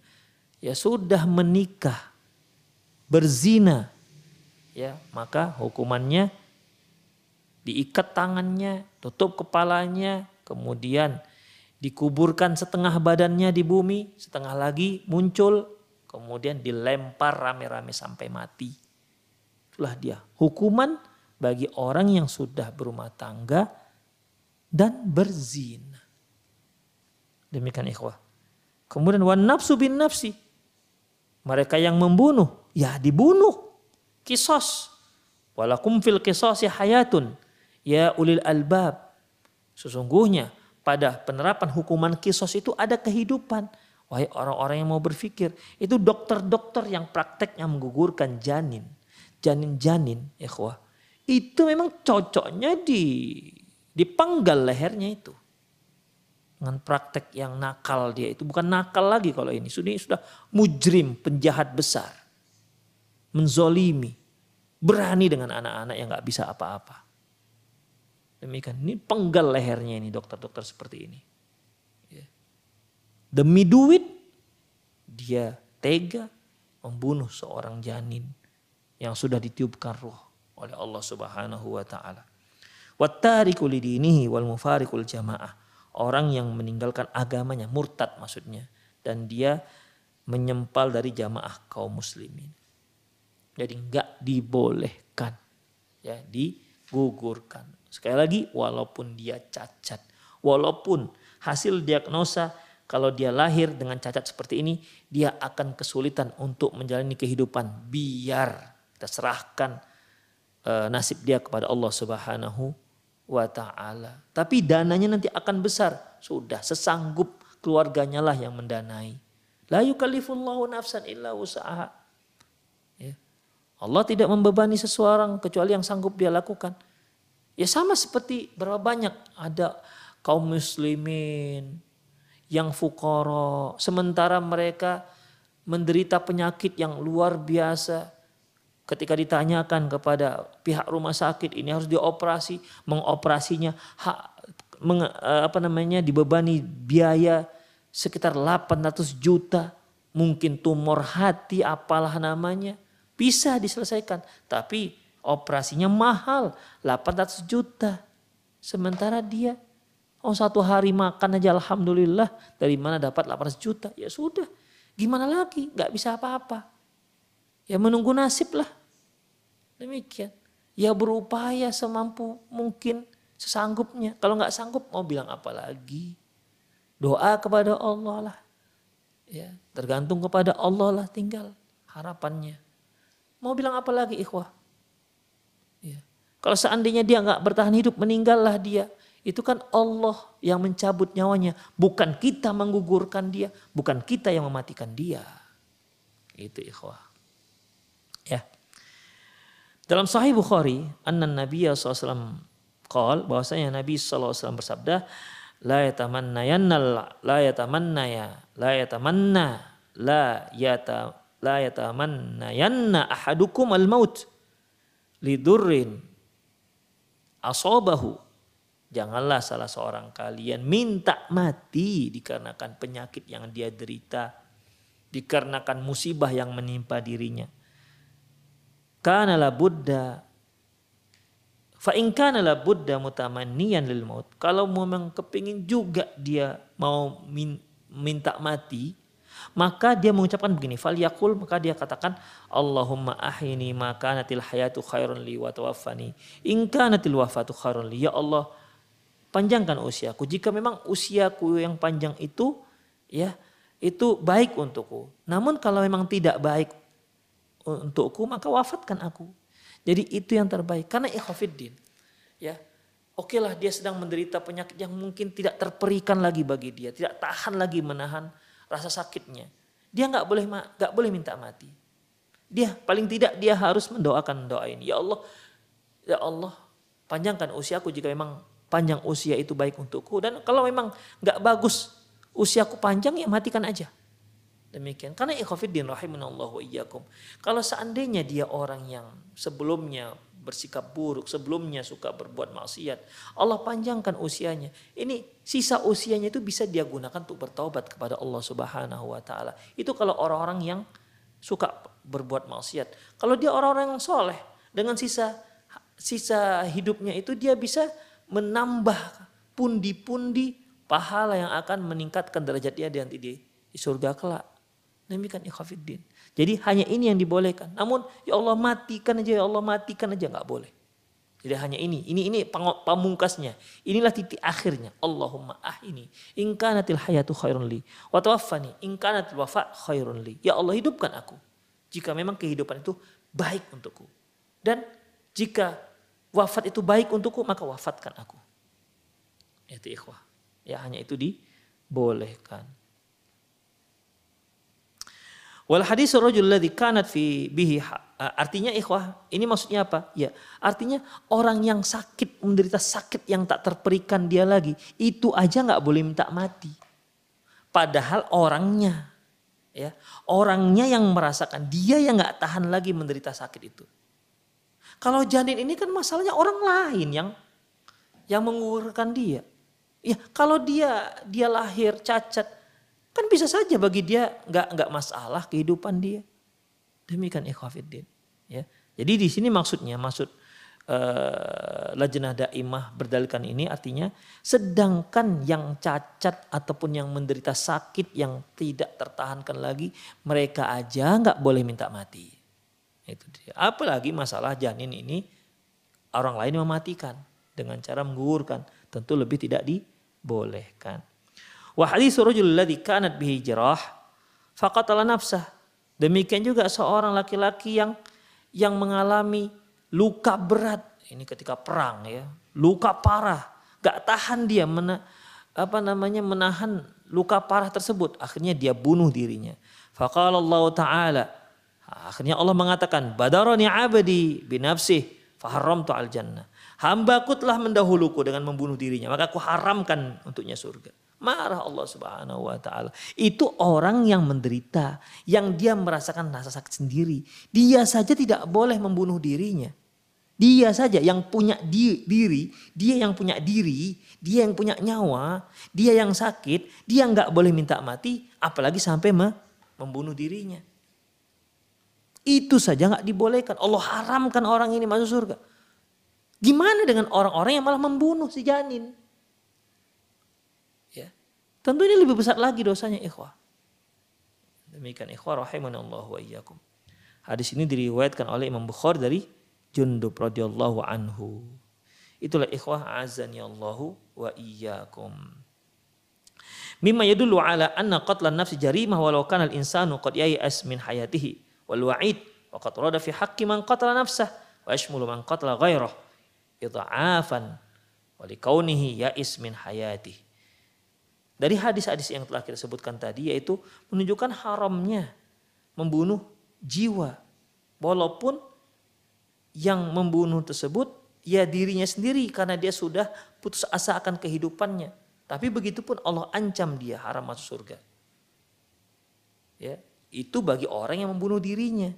Ya sudah menikah, berzina, ya maka hukumannya diikat tangannya, tutup kepalanya, kemudian dikuburkan setengah badannya di bumi, setengah lagi muncul, kemudian dilempar rame-rame sampai mati. Itulah dia hukuman bagi orang yang sudah berumah tangga dan berzina. Demikian ikhwah. Kemudian wan nafsu bin nafsi. Mereka yang membunuh, ya dibunuh. Kisos. Walakum fil kisosi hayatun. Ya ulil albab. Sesungguhnya pada penerapan hukuman kisos itu ada kehidupan. Wahai orang-orang yang mau berpikir, itu dokter-dokter yang prakteknya menggugurkan janin, janin-janin, ikhwah. Itu memang cocoknya di dipenggal lehernya itu. Dengan praktek yang nakal dia itu bukan nakal lagi kalau ini sudah sudah mujrim, penjahat besar. Menzolimi, berani dengan anak-anak yang nggak bisa apa-apa. Demikian. Ini penggal lehernya ini dokter-dokter seperti ini. Ya. Demi duit dia tega membunuh seorang janin yang sudah ditiupkan roh oleh Allah Subhanahu wa taala. Wattariku lidinihi wal mufarikul jamaah. Orang yang meninggalkan agamanya, murtad maksudnya. Dan dia menyempal dari jamaah kaum muslimin. Jadi enggak dibolehkan. Ya, digugurkan Sekali lagi, walaupun dia cacat, walaupun hasil diagnosa kalau dia lahir dengan cacat seperti ini, dia akan kesulitan untuk menjalani kehidupan. Biar kita serahkan e, nasib dia kepada Allah Subhanahu wa taala. Tapi dananya nanti akan besar. Sudah sesanggup keluarganya lah yang mendanai. La yukallifullahu nafsan illa usaha. Ya. Allah tidak membebani seseorang kecuali yang sanggup dia lakukan. Ya sama seperti berapa banyak ada kaum muslimin yang fukoro. Sementara mereka menderita penyakit yang luar biasa. Ketika ditanyakan kepada pihak rumah sakit ini harus dioperasi, mengoperasinya hak, meng, eh, apa namanya dibebani biaya sekitar 800 juta. Mungkin tumor hati apalah namanya bisa diselesaikan. Tapi operasinya mahal 800 juta. Sementara dia oh satu hari makan aja alhamdulillah dari mana dapat 800 juta. Ya sudah gimana lagi nggak bisa apa-apa. Ya menunggu nasib lah. Demikian. Ya berupaya semampu mungkin sesanggupnya. Kalau nggak sanggup mau bilang apa lagi. Doa kepada Allah lah. Ya, tergantung kepada Allah lah tinggal harapannya. Mau bilang apa lagi ikhwah? Kalau seandainya dia nggak bertahan hidup, meninggallah dia. Itu kan Allah yang mencabut nyawanya. Bukan kita menggugurkan dia. Bukan kita yang mematikan dia. Itu ikhwah. Ya. Dalam Sahih Bukhari, anna Nabi SAW qal bahwasanya Nabi SAW bersabda, la yatamanna yannal la yatamanna ya la yatamanna la yata la yatamanna yanna ahadukum al maut lidurrin asobahu. Janganlah salah seorang kalian minta mati dikarenakan penyakit yang dia derita. Dikarenakan musibah yang menimpa dirinya. Karena la buddha Fa in kana la buddha mutamanniyan lil maut. Kalau memang kepingin juga dia mau minta mati, maka dia mengucapkan begini, fal yakul maka dia katakan Allahumma ahini maka natil hayatu khairun li wa tawaffani in kanatil wafatu khairun li. Ya Allah, panjangkan usiaku. Jika memang usiaku yang panjang itu ya itu baik untukku. Namun kalau memang tidak baik untukku maka wafatkan aku. Jadi itu yang terbaik karena ikhafiddin. Ya. Oke lah dia sedang menderita penyakit yang mungkin tidak terperikan lagi bagi dia, tidak tahan lagi menahan rasa sakitnya. Dia nggak boleh nggak boleh minta mati. Dia paling tidak dia harus mendoakan doa ini. Ya Allah, ya Allah, panjangkan usiaku jika memang panjang usia itu baik untukku dan kalau memang nggak bagus usiaku panjang ya matikan aja. Demikian. Karena ikhafidin rahimanallahu iyyakum. Kalau seandainya dia orang yang sebelumnya bersikap buruk, sebelumnya suka berbuat maksiat. Allah panjangkan usianya. Ini sisa usianya itu bisa dia gunakan untuk bertaubat kepada Allah Subhanahu wa taala. Itu kalau orang-orang yang suka berbuat maksiat. Kalau dia orang-orang yang soleh, Dengan sisa sisa hidupnya itu dia bisa menambah pundi-pundi pahala yang akan meningkatkan derajat dia nanti di surga kelak. Demikian ikhafiddin. Jadi hanya ini yang dibolehkan. Namun ya Allah matikan aja ya Allah matikan aja nggak boleh. Jadi hanya ini, ini ini pamungkasnya. Inilah titik akhirnya. Allahumma ah ini. Ingkanatil hayatu khairun li. Wa tawaffani ingkanatil wafa khairun li. Ya Allah hidupkan aku. Jika memang kehidupan itu baik untukku. Dan jika wafat itu baik untukku, maka wafatkan aku. Itu ikhwah. Ya hanya itu dibolehkan. Wal hadis rajul ladzi kanat fi bihi artinya ikhwah ini maksudnya apa? Ya, artinya orang yang sakit menderita sakit yang tak terperikan dia lagi, itu aja nggak boleh minta mati. Padahal orangnya ya, orangnya yang merasakan, dia yang nggak tahan lagi menderita sakit itu. Kalau janin ini kan masalahnya orang lain yang yang mengurungkan dia. Ya, kalau dia dia lahir cacat, Kan bisa saja bagi dia nggak nggak masalah kehidupan dia. Demikian ikhwafiddin. Ya. Jadi di sini maksudnya maksud uh, lajnah daimah berdalilkan ini artinya sedangkan yang cacat ataupun yang menderita sakit yang tidak tertahankan lagi mereka aja nggak boleh minta mati. Itu dia. Apalagi masalah janin ini orang lain mematikan dengan cara menggugurkan tentu lebih tidak dibolehkan. Wa hadis rajul ladzi kanat bihi jirah faqatala nafsah. Demikian juga seorang laki-laki yang yang mengalami luka berat ini ketika perang ya, luka parah, gak tahan dia mena, apa namanya menahan luka parah tersebut, akhirnya dia bunuh dirinya. Faqala Allah taala akhirnya Allah mengatakan badarani abadi binafsih faharamtu al jannah. Hambaku telah mendahuluku dengan membunuh dirinya, maka aku haramkan untuknya surga. Marah Allah Subhanahu wa taala. Itu orang yang menderita, yang dia merasakan rasa sakit sendiri. Dia saja tidak boleh membunuh dirinya. Dia saja yang punya diri, dia yang punya diri, dia yang punya nyawa, dia yang sakit, dia nggak boleh minta mati, apalagi sampai membunuh dirinya. Itu saja nggak dibolehkan. Allah haramkan orang ini masuk surga. Gimana dengan orang-orang yang malah membunuh si janin? Tentu ini lebih besar lagi dosanya ikhwah. Demikian ikhwah Allah wa iyyakum. Hadis ini diriwayatkan oleh Imam Bukhari dari Jundub radhiyallahu anhu. Itulah ikhwah azani Allahu wa iyyakum. Mimma yadullu ala anna qatlan nafsi jarimah walau kana al-insanu qad yai'as min hayatihi wal wa'id wa qad rada fi haqqi man qatala nafsah wa yashmulu man qatala ghairah idha'afan wa likaunihi ya'is min hayatihi dari hadis-hadis yang telah kita sebutkan tadi yaitu menunjukkan haramnya membunuh jiwa. Walaupun yang membunuh tersebut ya dirinya sendiri karena dia sudah putus asa akan kehidupannya. Tapi begitu pun Allah ancam dia haram masuk surga. Ya, itu bagi orang yang membunuh dirinya.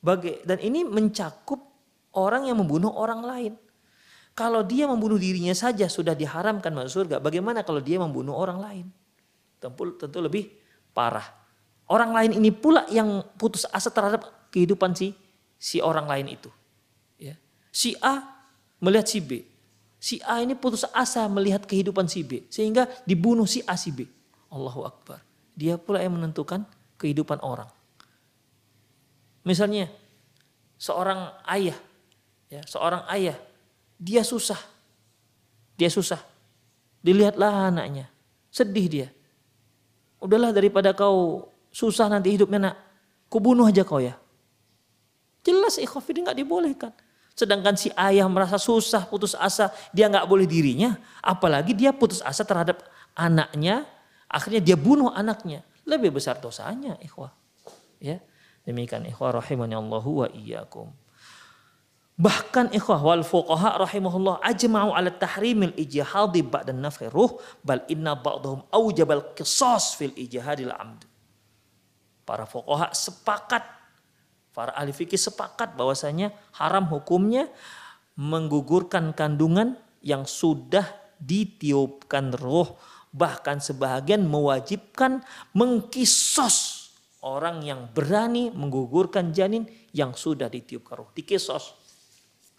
Bagi, dan ini mencakup orang yang membunuh orang lain. Kalau dia membunuh dirinya saja sudah diharamkan masuk surga, bagaimana kalau dia membunuh orang lain? Tentu, tentu lebih parah. Orang lain ini pula yang putus asa terhadap kehidupan si si orang lain itu. Ya. Si A melihat si B. Si A ini putus asa melihat kehidupan si B. Sehingga dibunuh si A si B. Allahu Akbar. Dia pula yang menentukan kehidupan orang. Misalnya seorang ayah, ya, seorang ayah dia susah. Dia susah. Dilihatlah anaknya. Sedih dia. Udahlah daripada kau susah nanti hidupnya nak. Kubunuh aja kau ya. Jelas ikhafidin nggak dibolehkan. Sedangkan si ayah merasa susah, putus asa, dia nggak boleh dirinya. Apalagi dia putus asa terhadap anaknya, akhirnya dia bunuh anaknya. Lebih besar dosanya ikhwah. Ya. Demikian ikhwah rahimani Allahu wa iyyakum. Bahkan ikhwah wal fuqaha rahimahullah ajma'u ala tahrimil ijihadi ba'dan nafhi ruh bal inna ba'dahum aujabal qisas fil ijihadil amd. Para fuqaha sepakat, para ahli fikih sepakat bahwasanya haram hukumnya menggugurkan kandungan yang sudah ditiupkan roh bahkan sebahagian mewajibkan mengkisos orang yang berani menggugurkan janin yang sudah ditiupkan roh dikisos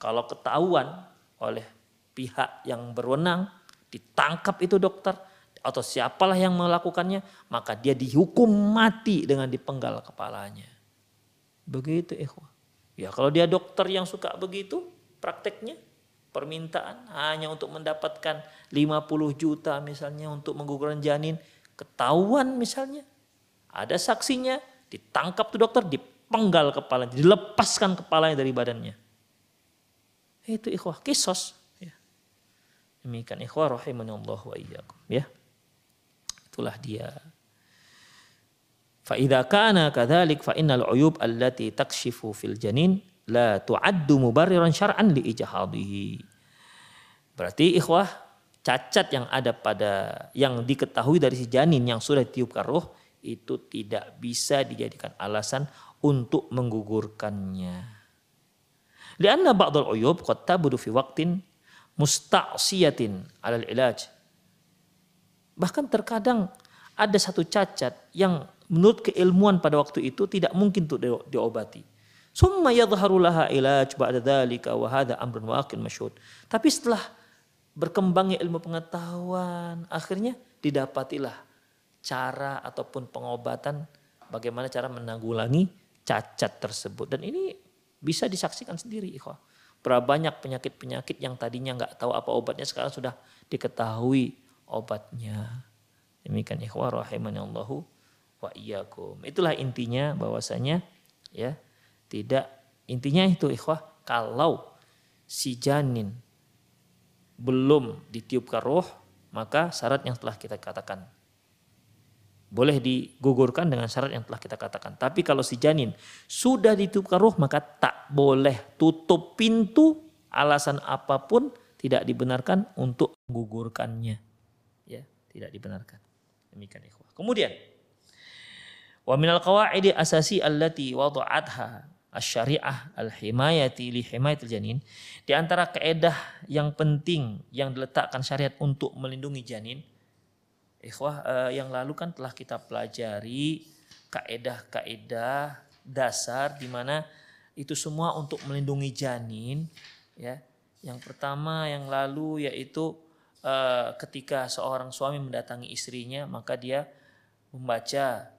Kalau ketahuan oleh pihak yang berwenang, ditangkap itu dokter atau siapalah yang melakukannya, maka dia dihukum mati dengan dipenggal kepalanya. Begitu ikhwah. Ya kalau dia dokter yang suka begitu prakteknya, permintaan hanya untuk mendapatkan 50 juta misalnya untuk menggugurkan janin, ketahuan misalnya, ada saksinya, ditangkap tuh dokter, dipenggal kepalanya, dilepaskan kepalanya dari badannya. Itu ikhwah kisos. Ya. Demikian ikhwah rahimahullah wa iyyakum. Ya. Itulah dia. Fa'idha kana kadhalik fa'innal uyub allati takshifu fil janin la tu'addu mubarriran syar'an li ijahadihi. Berarti ikhwah cacat yang ada pada yang diketahui dari si janin yang sudah ditiupkan roh itu tidak bisa dijadikan alasan untuk menggugurkannya. Lianna ba'dal uyub qad tabudu fi waqtin musta'siyatin 'alal ilaj. Bahkan terkadang ada satu cacat yang menurut keilmuan pada waktu itu tidak mungkin untuk diobati. Summa yadhharu laha ilaj ba'da dzalika wa hadha amrun waqin masyhud. Tapi setelah berkembangnya ilmu pengetahuan, akhirnya didapatilah cara ataupun pengobatan bagaimana cara menanggulangi cacat tersebut. Dan ini bisa disaksikan sendiri ikhwah. Berapa banyak penyakit-penyakit yang tadinya nggak tahu apa obatnya sekarang sudah diketahui obatnya. Demikian ikhwah rahimanallahu wa iyyakum. Itulah intinya bahwasanya ya tidak intinya itu ikhwah kalau si janin belum ditiupkan roh maka syarat yang telah kita katakan boleh digugurkan dengan syarat yang telah kita katakan. Tapi kalau si janin sudah ditiupkan roh maka tak boleh tutup pintu alasan apa pun tidak dibenarkan untuk menggugurkannya. Ya, tidak dibenarkan. Demikian ikhwah. Kemudian Wa minal qawaidi asasi allati wada'atha asy-syari'ah al-himayati li himayatil janin di antara kaidah yang penting yang diletakkan syariat untuk melindungi janin ikhwah eh, yang lalu kan telah kita pelajari kaidah-kaidah dasar di mana itu semua untuk melindungi janin ya. Yang pertama yang lalu yaitu eh, ketika seorang suami mendatangi istrinya maka dia membaca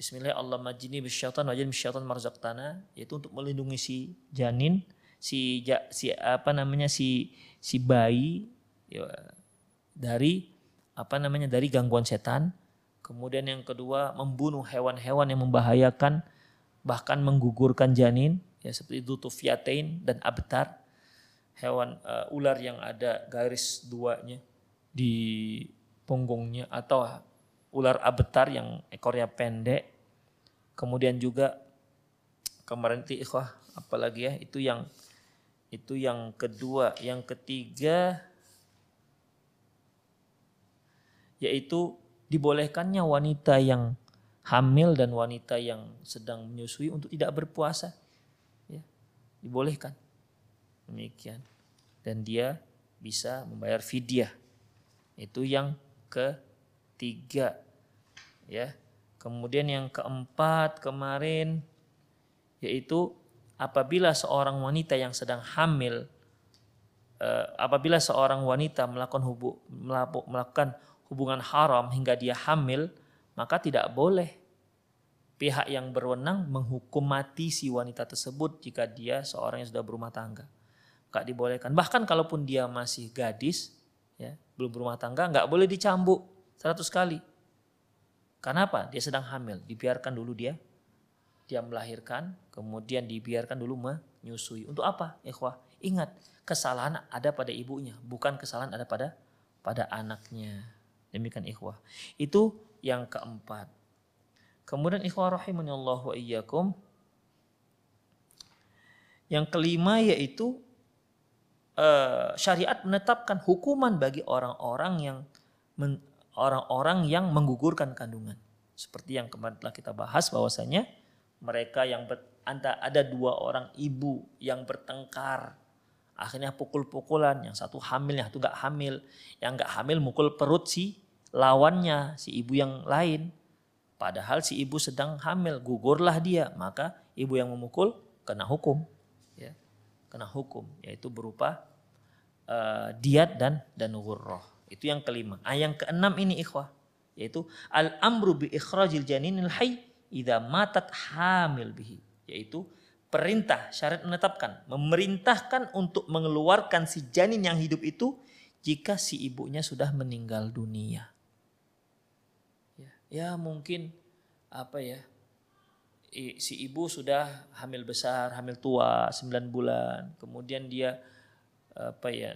Bismillah Allah majini bisyaitan wajin bisyaitan marzaqtana yaitu untuk melindungi si janin si si apa namanya si si bayi ya, dari apa namanya dari gangguan setan. Kemudian yang kedua membunuh hewan-hewan yang membahayakan bahkan menggugurkan janin ya seperti tufiatain dan abtar. Hewan uh, ular yang ada garis duanya di punggungnya atau ular abetar yang ekornya pendek. Kemudian juga kemarin ikhwah apalagi ya itu yang itu yang kedua, yang ketiga yaitu dibolehkannya wanita yang hamil dan wanita yang sedang menyusui untuk tidak berpuasa. Ya, dibolehkan. Demikian. Dan dia bisa membayar fidyah. Itu yang ke tiga ya kemudian yang keempat kemarin yaitu apabila seorang wanita yang sedang hamil eh, apabila seorang wanita melakukan hubu, melakukan hubungan haram hingga dia hamil maka tidak boleh pihak yang berwenang menghukum mati si wanita tersebut jika dia seorang yang sudah berumah tangga. Gak dibolehkan. Bahkan kalaupun dia masih gadis, ya belum berumah tangga, nggak boleh dicambuk 100 kali. Karena apa? Dia sedang hamil, dibiarkan dulu dia dia melahirkan, kemudian dibiarkan dulu menyusui. Untuk apa? Ikhwah, ingat, kesalahan ada pada ibunya, bukan kesalahan ada pada pada anaknya. Demikian ikhwah. Itu yang keempat. Kemudian ikhwah Allah wa iyyakum. Yang kelima yaitu uh, syariat menetapkan hukuman bagi orang-orang yang orang-orang yang menggugurkan kandungan. Seperti yang kemarin telah kita bahas bahwasanya mereka yang ber, ada dua orang ibu yang bertengkar akhirnya pukul-pukulan yang satu hamil yang satu gak hamil yang gak hamil mukul perut si lawannya si ibu yang lain padahal si ibu sedang hamil gugurlah dia maka ibu yang memukul kena hukum ya kena hukum yaitu berupa uh, diat dan dan ghurrah. Itu yang kelima. Ah, yang keenam ini ikhwah yaitu al amru bi ikhrajil janinil hayy idza matat hamil bihi yaitu perintah syariat menetapkan memerintahkan untuk mengeluarkan si janin yang hidup itu jika si ibunya sudah meninggal dunia. Ya, mungkin apa ya si ibu sudah hamil besar, hamil tua 9 bulan, kemudian dia apa ya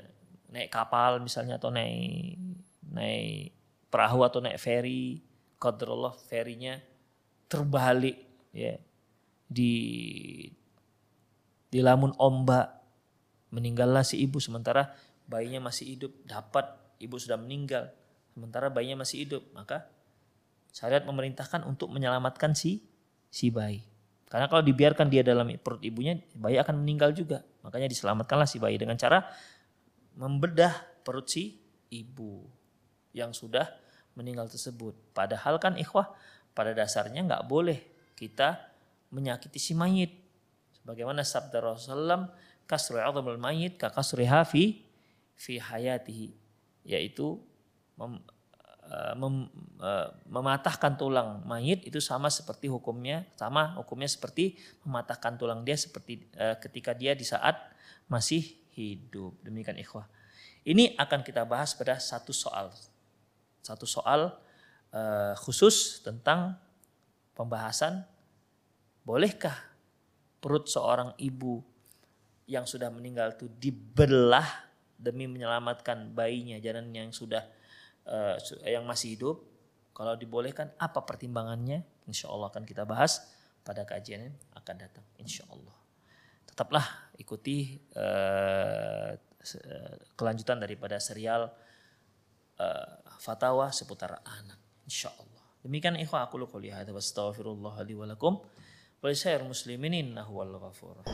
naik kapal misalnya atau naik naik perahu atau naik ferry, qadarullah ferinya terbalik ya. Di di lamun ombak meninggallah si ibu. Sementara bayinya masih hidup dapat ibu sudah meninggal. Sementara bayinya masih hidup maka syariat memerintahkan untuk menyelamatkan si si bayi. Karena kalau dibiarkan dia dalam perut ibunya, bayi akan meninggal juga. Makanya diselamatkanlah si bayi dengan cara membedah perut si ibu yang sudah meninggal tersebut. Padahal kan ikhwah pada dasarnya nggak boleh kita menyakiti si mayit. Sebagaimana sabda Rasulullah, kasri azamul mayit ka kasri hafi fi hayatihi. Yaitu mem, uh, mematahkan tulang mayit itu sama seperti hukumnya sama hukumnya seperti mematahkan tulang dia seperti uh, ketika dia di saat masih hidup. Demikian ikhwah. Ini akan kita bahas pada satu soal. Satu soal khusus tentang pembahasan bolehkah perut seorang ibu yang sudah meninggal itu dibelah demi menyelamatkan bayinya janin yang sudah uh, yang masih hidup, kalau dibolehkan apa pertimbangannya? Insya Allah akan kita bahas pada kajian yang akan datang. Insya Allah. Tetaplah ikuti uh, kelanjutan daripada serial uh, fatwa seputar anak. Insya Allah. Demikian ikhwah aku lu qouli hadza wa astaghfirullah. Wa muslimin innahu wal ghafur.